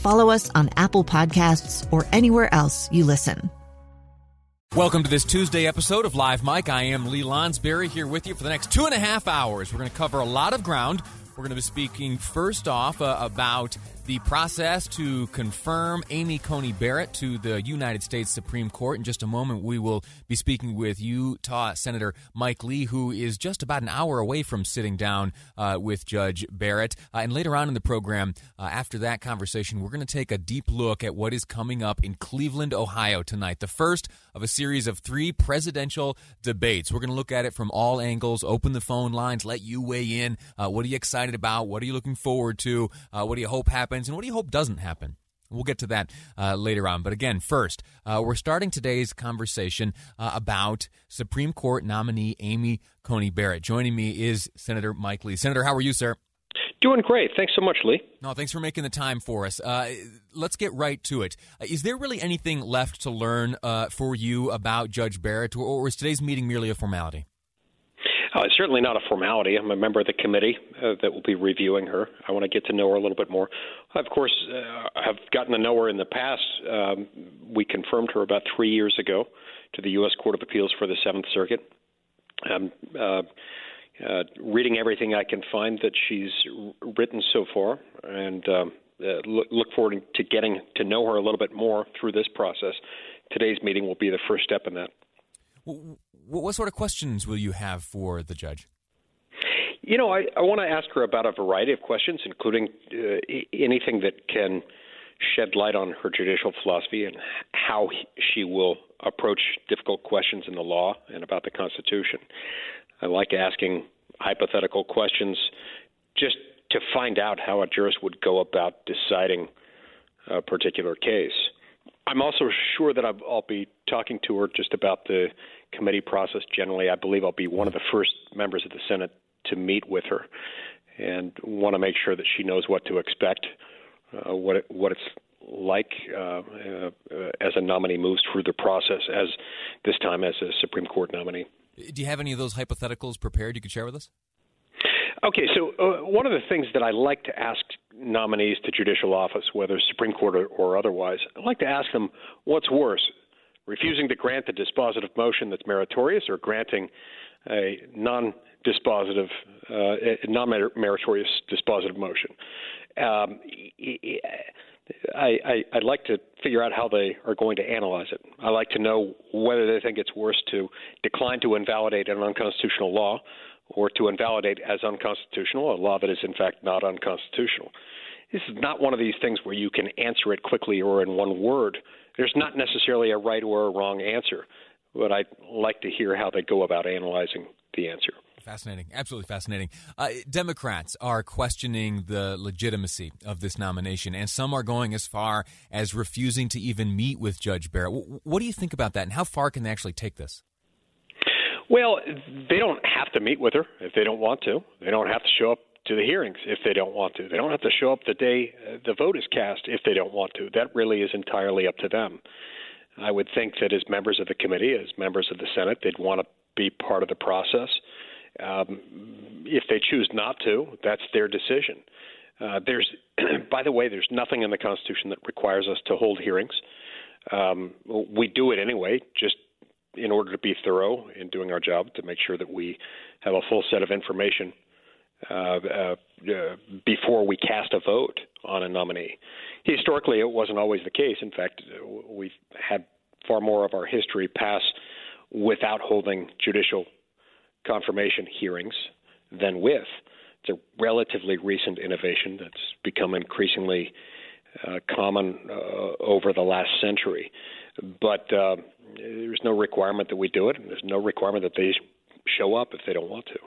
follow us on Apple Podcasts, or anywhere else you listen. Welcome to this Tuesday episode of Live Mic. I am Lee Lonsberry here with you for the next two and a half hours. We're going to cover a lot of ground. We're going to be speaking first off uh, about the process to confirm Amy Coney Barrett to the United States Supreme Court. In just a moment, we will be speaking with Utah Senator Mike Lee, who is just about an hour away from sitting down uh, with Judge Barrett. Uh, and later on in the program, uh, after that conversation, we're going to take a deep look at what is coming up in Cleveland, Ohio tonight. The first of a series of three presidential debates. We're going to look at it from all angles, open the phone lines, let you weigh in. Uh, what are you excited about? What are you looking forward to? Uh, what do you hope happens? And what do you hope doesn't happen? We'll get to that uh, later on. But again, first, uh, we're starting today's conversation uh, about Supreme Court nominee Amy Coney Barrett. Joining me is Senator Mike Lee. Senator, how are you, sir? Doing great. Thanks so much, Lee. No, thanks for making the time for us. Uh, let's get right to it. Uh, there really anything left to learn uh, for you about Judge Barrett, or, or is today's meeting merely a formality? Uh, it's certainly not a formality. I'm a member of the committee uh, that will be reviewing her. I want to get to know her a little bit more. Of course, uh, I've gotten to know her in the past. Um, we confirmed her about three years ago to the U.S. Court of Appeals for the Seventh Circuit. Um, uh, uh, reading everything I can find that she's written so far, and um, uh, look, look forward to getting to know her a little bit more through this process. Today's meeting will be the first step in that. What sort of questions will you have for the judge? You know, I, I want to ask her about a variety of questions, including uh, anything that can shed light on her judicial philosophy and how she will approach difficult questions in the law and about the Constitution. I like asking hypothetical questions just to find out how a jurist would go about deciding a particular case. I'm also sure that I'll be talking to her just about the committee process generally. I believe I'll be one of the first members of the Senate to meet with her, and want to make sure that she knows what to expect, uh, what it, what it's like uh, uh, as a nominee moves through the process, as this time as a Supreme Court nominee. Do you have any of those hypotheticals prepared you could share with us? Okay, so uh, one of the things that I like to ask nominees to judicial office, whether Supreme Court or, or otherwise, I like to ask them what's worse, refusing to grant the dispositive motion that's meritorious or granting a non dispositive, uh, non meritorious dispositive motion. Um, I, I, I'd like to figure out how they are going to analyze it. I'd like to know whether they think it's worse to decline to invalidate an unconstitutional law or to invalidate as unconstitutional a law that is in fact not unconstitutional. This is not one of these things where you can answer it quickly or in one word. There's not necessarily a right or a wrong answer, but I'd like to hear how they go about analyzing the answer. Fascinating. Absolutely fascinating. Uh, Democrats are questioning the legitimacy of this nomination, and some are going as far as refusing to even meet with Judge Barrett. What do you think about that, and how far can they actually take this? Well, they don't have to meet with her if they don't want to. They don't have to show up to the hearings if they don't want to. They don't have to show up the day uh, the vote is cast if they don't want to. That really is entirely up to them. I would think that as members of the committee, as members of the Senate, they'd want to be part of the process. Um, if they choose not to, that's their decision. Uh, there's, by the way, there's nothing in the Constitution that requires us to hold hearings. Um, we do it anyway, just in order to be thorough in doing our job to make sure that we have a full set of information before we cast a vote on a nominee. Historically, it wasn't always the case. In fact, we've had far more of our history pass without holding judicial confirmation hearings than with. It's a relatively recent innovation that's become increasingly uh, common uh, over the last century. But uh, there's no requirement that we do it, and there's no requirement that they show up if they don't want to.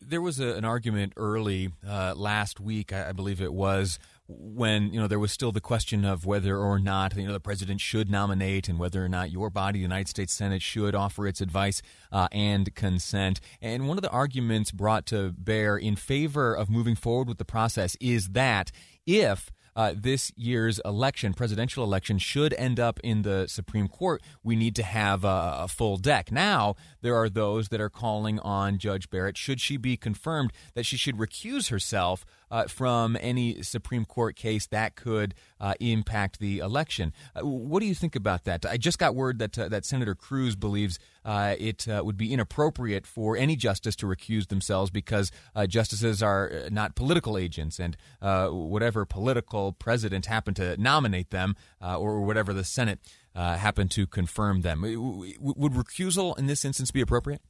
There was a, an argument early uh, last week, I, I believe it was, when you know there was still the question of whether or not you know the president should nominate and whether or not your body, the United States Senate, should offer its advice uh, and consent. And one of the arguments brought to bear in favor of moving forward with the process is that if uh, this year's election, presidential election, should end up in the Supreme Court, we need to have a, a, full deck. Now, there are those that are calling on Judge Barrett, should she be confirmed, that she should recuse herself uh, from any Supreme Court case that could uh, impact the election. Uh, what do you think about that? I just got word that uh, that Senator Cruz believes uh, it uh, would be inappropriate for any justice to recuse themselves because justices are not political agents, and whatever political president happened to nominate them, or whatever the Senate happened to confirm them, would recusal in this instance be appropriate?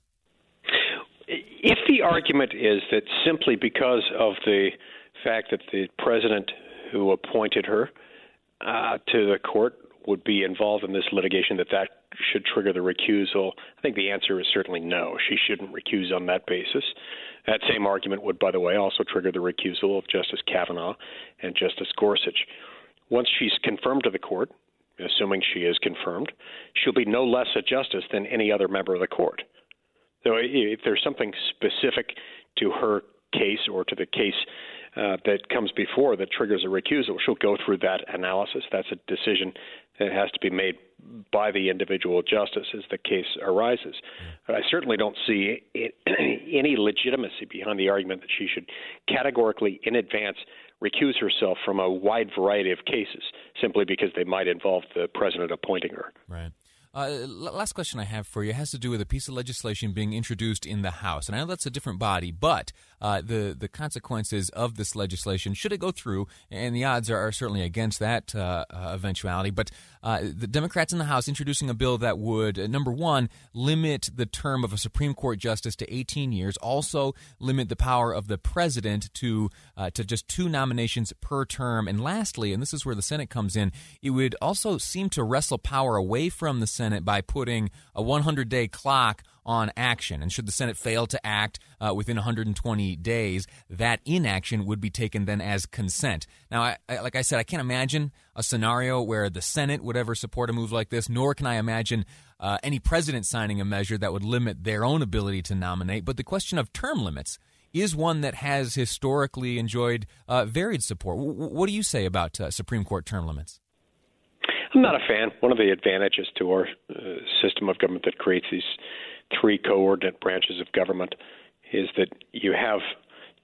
If the argument is that simply because of the fact that the president who appointed her uh, to the court would be involved in this litigation, that that should trigger the recusal, I think the answer is certainly no. She shouldn't recuse on that basis. That same argument would, by the way, also trigger the recusal of Justice Kavanaugh and Justice Gorsuch. Once she's confirmed to the court, assuming she is confirmed, she'll be no less a justice than any other member of the court. So if there's something specific to her case or to the case uh, that comes before that triggers a recusal, she'll go through that analysis. That's a decision that has to be made by the individual justice as the case arises. But I certainly don't see it, any legitimacy behind the argument that she should categorically, in advance, recuse herself from a wide variety of cases simply because they might involve the president appointing her. Right. Uh, last question I have for you has to do with a piece of legislation being introduced in the House, and I know that's a different body, but uh, the the consequences of this legislation, should it go through, and the odds are, are certainly against that uh, uh eventuality. But uh, the Democrats in the House introducing a bill that would, uh, number one, limit the term of a Supreme Court justice to 18 years, also limit the power of the president to to just two nominations per term, and lastly, and this is where the Senate comes in, it would also seem to wrestle power away from the Senate by putting a 100 day clock on action. And should the Senate fail to act uh, within 120 days, that inaction would be taken then as consent. Now, I, I, like I said, I can't imagine a scenario where the Senate would ever support a move like this, nor can I imagine uh, any president signing a measure that would limit their own ability to nominate. But the question of term limits is one that has historically enjoyed uh, varied support. W- what do you say about uh, Supreme Court term limits? I'm not a fan. One of the advantages to our uh, system of government that creates these three coordinate branches of government is that you have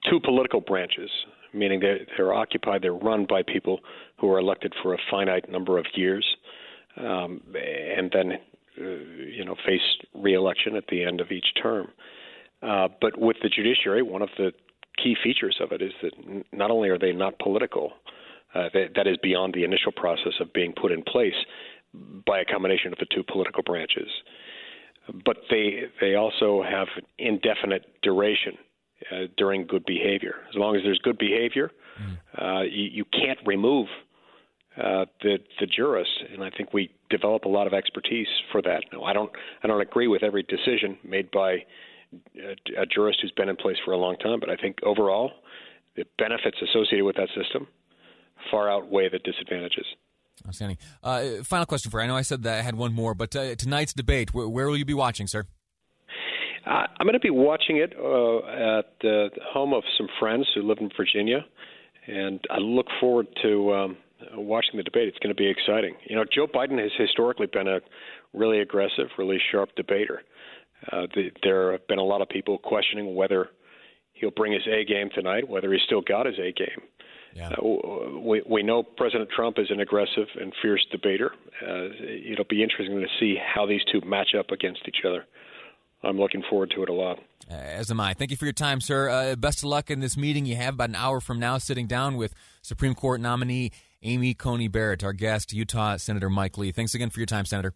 two political branches, meaning they're, they're occupied, they're run by people who are elected for a finite number of years, um, and then uh, you know face reelection at the end of each term. Uh, but with the judiciary, one of the key features of it is that not only are they not political, uh, that, that is beyond the initial process of being put in place by a combination of the two political branches but they they also have indefinite duration uh, during good behavior. As long as there's good behavior, mm. uh, you, you can't remove uh, the the jurist, and I think we develop a lot of expertise for that. Now, I don't I don't agree with every decision made by a, a jurist who's been in place for a long time, but I think overall the benefits associated with that system far outweigh the disadvantages. Outstanding. Uh, final question for you. I know I said that I had one more, but uh, tonight's debate, where, where, will you be watching, sir? Uh, I'm going to be watching it uh, at the home of some friends who live in Virginia, and I look forward to um, watching the debate. It's going to be exciting. You know, Joe Biden has historically been a really aggressive, really sharp debater. Uh, the, there have been a lot of people questioning whether he'll bring his A game tonight, whether he's still got his A game. Yeah. Uh, we we know President Trump is an aggressive and fierce debater. Uh, it'll be interesting to see how these two match up against each other. I'm looking forward to it a lot. As am I. Thank you for your time, sir. Uh, best of luck in this meeting you have about an hour from now, sitting down with Supreme Court nominee Amy Coney Barrett, our guest, Utah Senator Mike Lee. Thanks again for your time, Senator.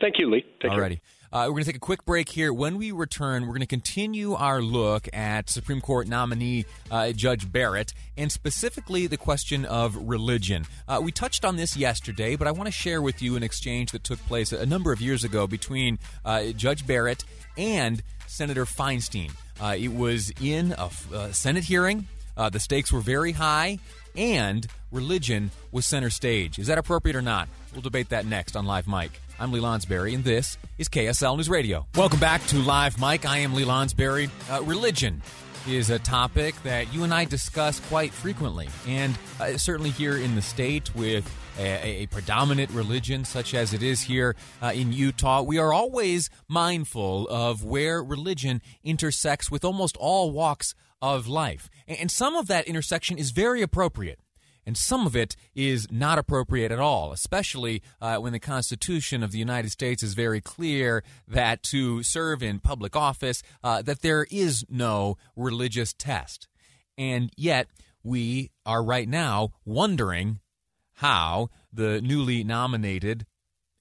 Thank you, Lee. Take Alrighty. Uh, we're going to take a quick break here. When we return, we're going to continue our look at Supreme Court nominee uh, Judge Barrett and specifically the question of religion. Uh, we touched on this yesterday, but I want to share with you an exchange that took place a number of years ago between uh, Judge Barrett and Senator Feinstein. Uh, it was in a, a Senate hearing. Uh, the stakes were very high, and religion was center stage. Is that appropriate or not? We'll debate that next on Live Mic. I'm Lee Lonsberry, and this is KSL News Radio. Welcome back to Live Mic. I am Lee Lonsberry. Uh, religion is a topic that you and I discuss quite frequently, and uh, certainly here in the state with a, a, predominant religion such as it is here uh, in Utah, we are always mindful of where religion intersects with almost all walks of life. And some of that intersection is very appropriate and some of it is not appropriate at all, especially uh, when the Constitution of the United States is very clear that to serve in public office, uh, that there is no religious test. And yet, we are right now wondering how the newly nominated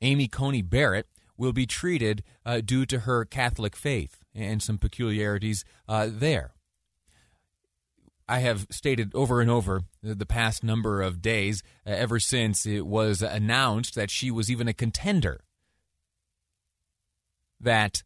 Amy Coney Barrett will be treated uh, due to her Catholic faith and some peculiarities uh, there. I have stated over and over the past number of days, uh, ever since it was announced that she was even a contender, that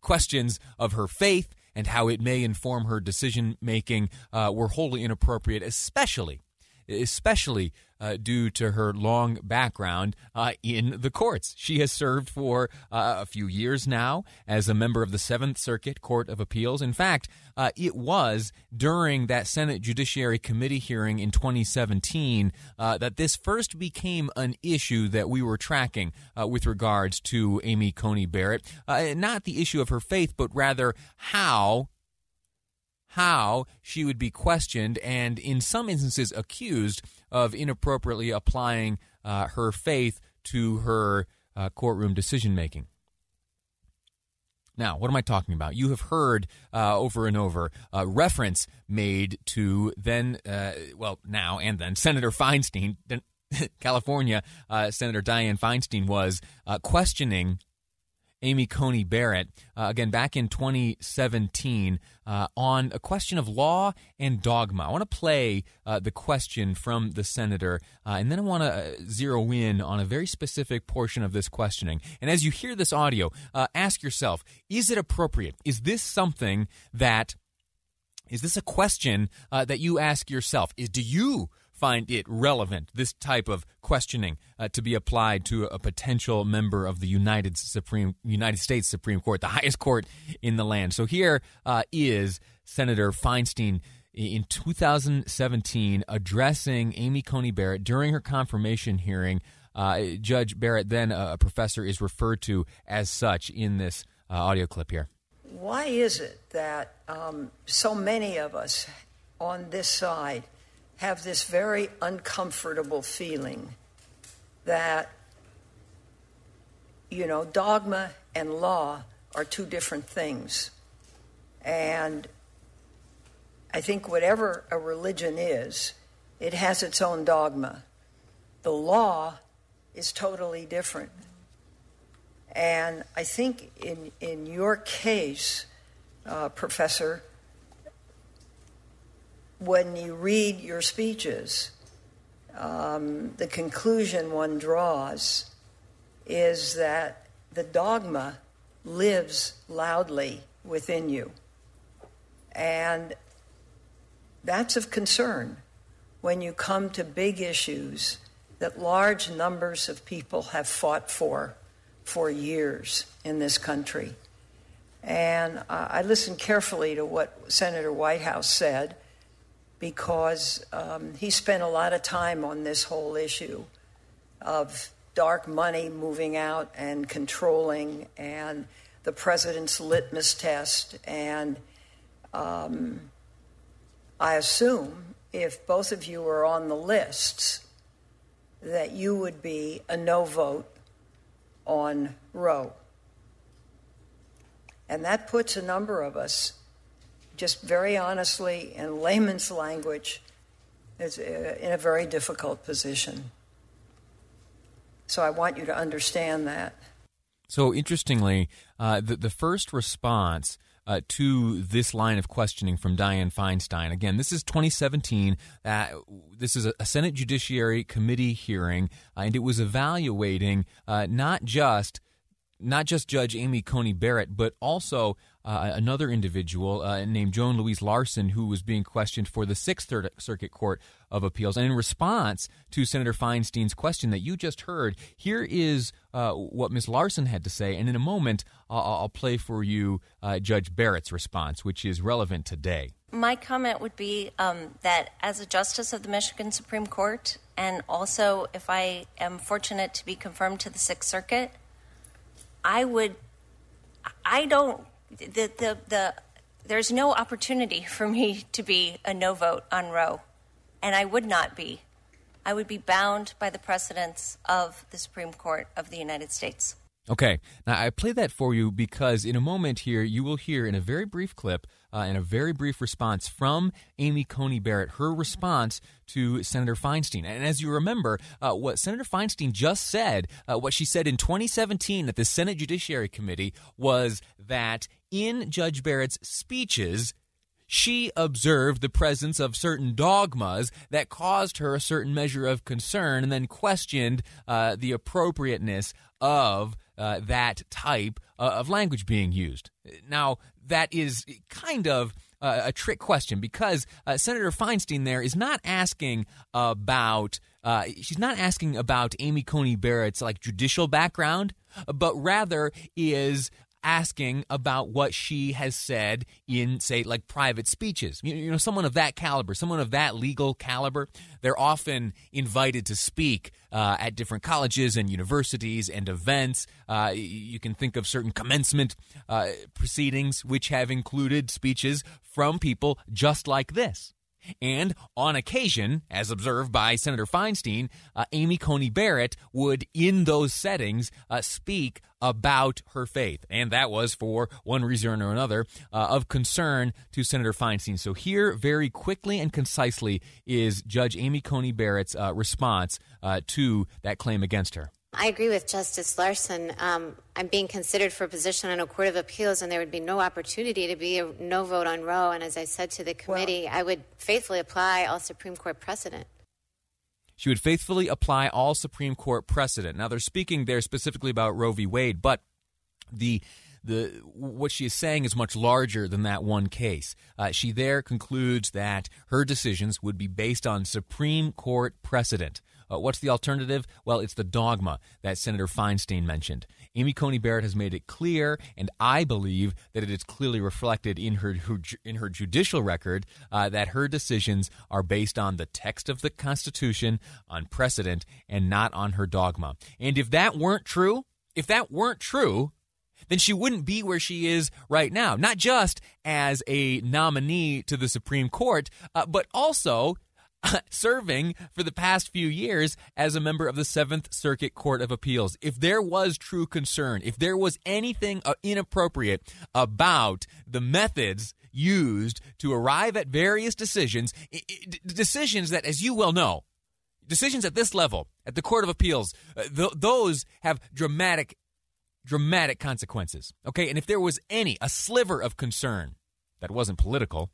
questions of her faith and how it may inform her decision making uh, were wholly inappropriate, especially especially uh, due to her long background uh, in the courts. She has served for uh, a few years now as a member of the Seventh Circuit Court of Appeals. In fact, uh, it was during that Senate Judiciary Committee hearing in 2017 uh, that this first became an issue that we were tracking uh, with regards to Amy Coney Barrett. not the issue of her faith, but rather how how she would be questioned and, in some instances, accused of inappropriately applying uh, her faith to her uh, courtroom decision making. Now, what am I talking about? You have heard uh, over and over uh, reference made to then, uh, well, now and then, Senator Feinstein, California uh, Senator Dianne Feinstein was uh, questioning Amy Coney Barrett, uh, again back in 2017, uh, on a question of law and dogma. I want to play uh, the question from the senator, uh, and then I want to uh, zero in on a very specific portion of this questioning. And as you hear this audio, uh, ask yourself is it appropriate? Is this something that is this a question that you ask yourself? Is, do you find it relevant, this type of questioning, uh, to be applied to a potential member of the United Supreme United States Supreme Court, the highest court in the land. So here uh, is Senator Feinstein in 2017 addressing Amy Coney Barrett during her confirmation hearing. Uh, Judge Barrett, then a professor, is referred to as such in this uh, audio clip here. Why is it that um, so many of us on this side have this very uncomfortable feeling that, you know, dogma and law are two different things. And I think whatever a religion is, it has its own dogma. The law is totally different. And I think in, in your case, uh, Professor, when you read your speeches, um, the conclusion one draws is that the dogma lives loudly within you. And that's of concern when you come to big issues that large numbers of people have fought for for years in this country. And I listened carefully to what Senator Whitehouse said because um, he spent a lot of time on this whole issue of dark money moving out and controlling, and the president's litmus test. And um, I assume if both of you are on the lists, that you would be a no vote on Roe. And that puts a number of us just very honestly, in layman's language, is uh, in a very difficult position. So I want you to understand that. So interestingly, uh, the the first response uh, to this line of questioning from Dianne Feinstein. Again, this is 2017. Uh, this is a, a, Senate Judiciary Committee hearing, uh, and it was evaluating uh, not just not just Judge Amy Coney Barrett, but also uh, another individual uh, named Joan Louise Larsen, who was being questioned for the Sixth Circuit Court of Appeals. And in response to Senator Feinstein's question that you just heard, here is uh, what Ms. Larsen had to say. And in a moment, I'll, I'll play for you uh, Judge Barrett's response, which is relevant today. My comment would be um, that as a justice of the Michigan Supreme Court, and also if I am fortunate to be confirmed to the Sixth Circuit, I would, I don't the, the, the, there's no opportunity for me to be a no vote on Roe, and I would not be. I would be bound by the precedents of the Supreme Court of the United States. Okay. Now, I play that for you because in a moment here, you will hear in a very brief clip uh, and a very brief response from Amy Coney Barrett, her response to Senator Feinstein. And as you remember, uh, what Senator Feinstein just said, uh, what she said in 2017 at the Senate Judiciary Committee, was that in Judge Barrett's speeches, she observed the presence of certain dogmas that caused her a certain measure of concern and then questioned uh, the appropriateness of uh, that type uh, of language being used. Now, that is kind of uh, a trick question because uh, Senator Feinstein there is not asking about. Uh, she's not asking about Amy Coney Barrett's like judicial background, but rather is asking about what she has said in, say, like private speeches. You, you know, someone of that caliber, someone of that legal caliber, they're often invited to speak uh, at different colleges and universities and events. Uh, you can think of certain commencement uh, proceedings which have included speeches from people just like this. And on occasion, as observed by Senator Feinstein, uh, Amy Coney Barrett would, in those settings, uh, speak about her faith. And that was for one reason or another uh, of concern to Senator Feinstein. So, here, very quickly and concisely, is Judge Amy Coney Barrett's uh, response uh, to that claim against her. I agree with Justice Larsen. Um, I'm being considered for a position on a court of appeals, and there would be no opportunity to be a no vote on Roe. And as I said to the committee, well, I would faithfully apply all Supreme Court precedent. She would faithfully apply all Supreme Court precedent. Now, they're speaking there specifically about Roe v. Wade, but the the what she is saying is much larger than that one case. Uh, she there concludes that her decisions would be based on Supreme Court precedent. Uh, what's the alternative? Well, it's the dogma that Senator Feinstein mentioned. Amy Coney Barrett has made it clear, and I believe that it is clearly reflected in her, in her judicial record uh, that her decisions are based on the text of the Constitution, on precedent, and not on her dogma. And if that weren't true, if that weren't true, then she wouldn't be where she is right now. Not just as a nominee to the Supreme Court, uh, but also serving for the past few years as a member of the Seventh Circuit Court of Appeals. If there was true concern, if there was anything uh, inappropriate about the methods used to arrive at various decisions, decisions that, as you well know, decisions at this level, at the Court of Appeals, uh, those have dramatic, dramatic consequences. Okay, and if there was any, a sliver of concern that wasn't political,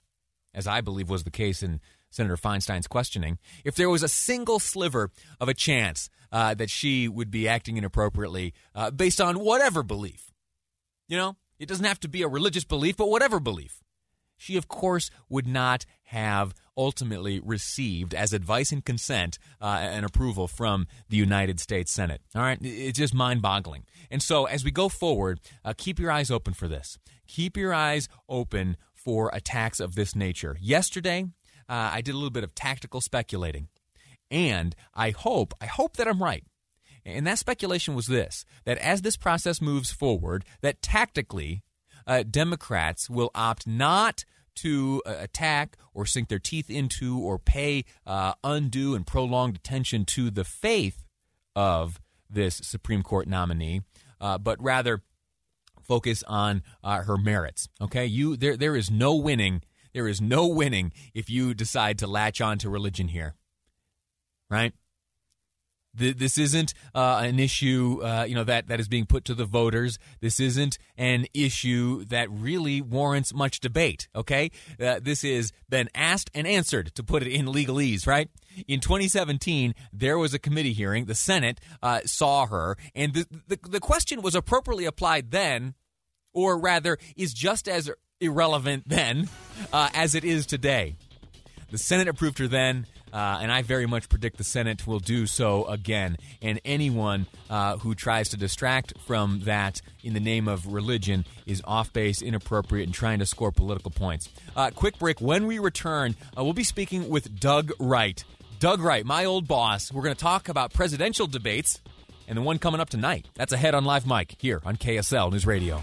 as I believe was the case in Senator Feinstein's questioning, if there was a single sliver of a chance uh, that she would be acting inappropriately uh, based on whatever belief, you know, it doesn't have to be a religious belief, but whatever belief, she, of course, would not have ultimately received as advice and consent uh, and approval from the United States Senate. All right, it's just mind boggling. And so, as we go forward, uh, keep your eyes open for this. Keep your eyes open for attacks of this nature. Yesterday, uh, I did a little bit of tactical speculating. And I hope, I hope that I'm right. And that speculation was this that as this process moves forward, that tactically, uh, Democrats will opt not to uh, attack or sink their teeth into or pay uh, undue and prolonged attention to the faith of this Supreme Court nominee, uh, but rather focus on uh, her merits. Okay, you there there is no winning there is no winning if you decide to latch on to religion here. Right? This isn't uh, an issue, uh, you know, that, that is being put to the voters. This isn't an issue that really warrants much debate. Okay, uh, this has been asked and answered, to put it in legalese. Right? In 2017, there was a committee hearing. The Senate uh, saw her, and the, the the question was appropriately applied then, or rather, is just as irrelevant then uh, as it is today. The Senate approved her then. Uh, and I very much predict the Senate will do so again. And anyone uh, who tries to distract from that in the name of religion is off base, inappropriate, and trying to score political points. Uh, quick break. When we return, uh, we'll be speaking with Doug Wright. Doug Wright, my old boss. We're going to talk about presidential debates and the one coming up tonight. That's ahead on Live Mic here on KSL News Radio.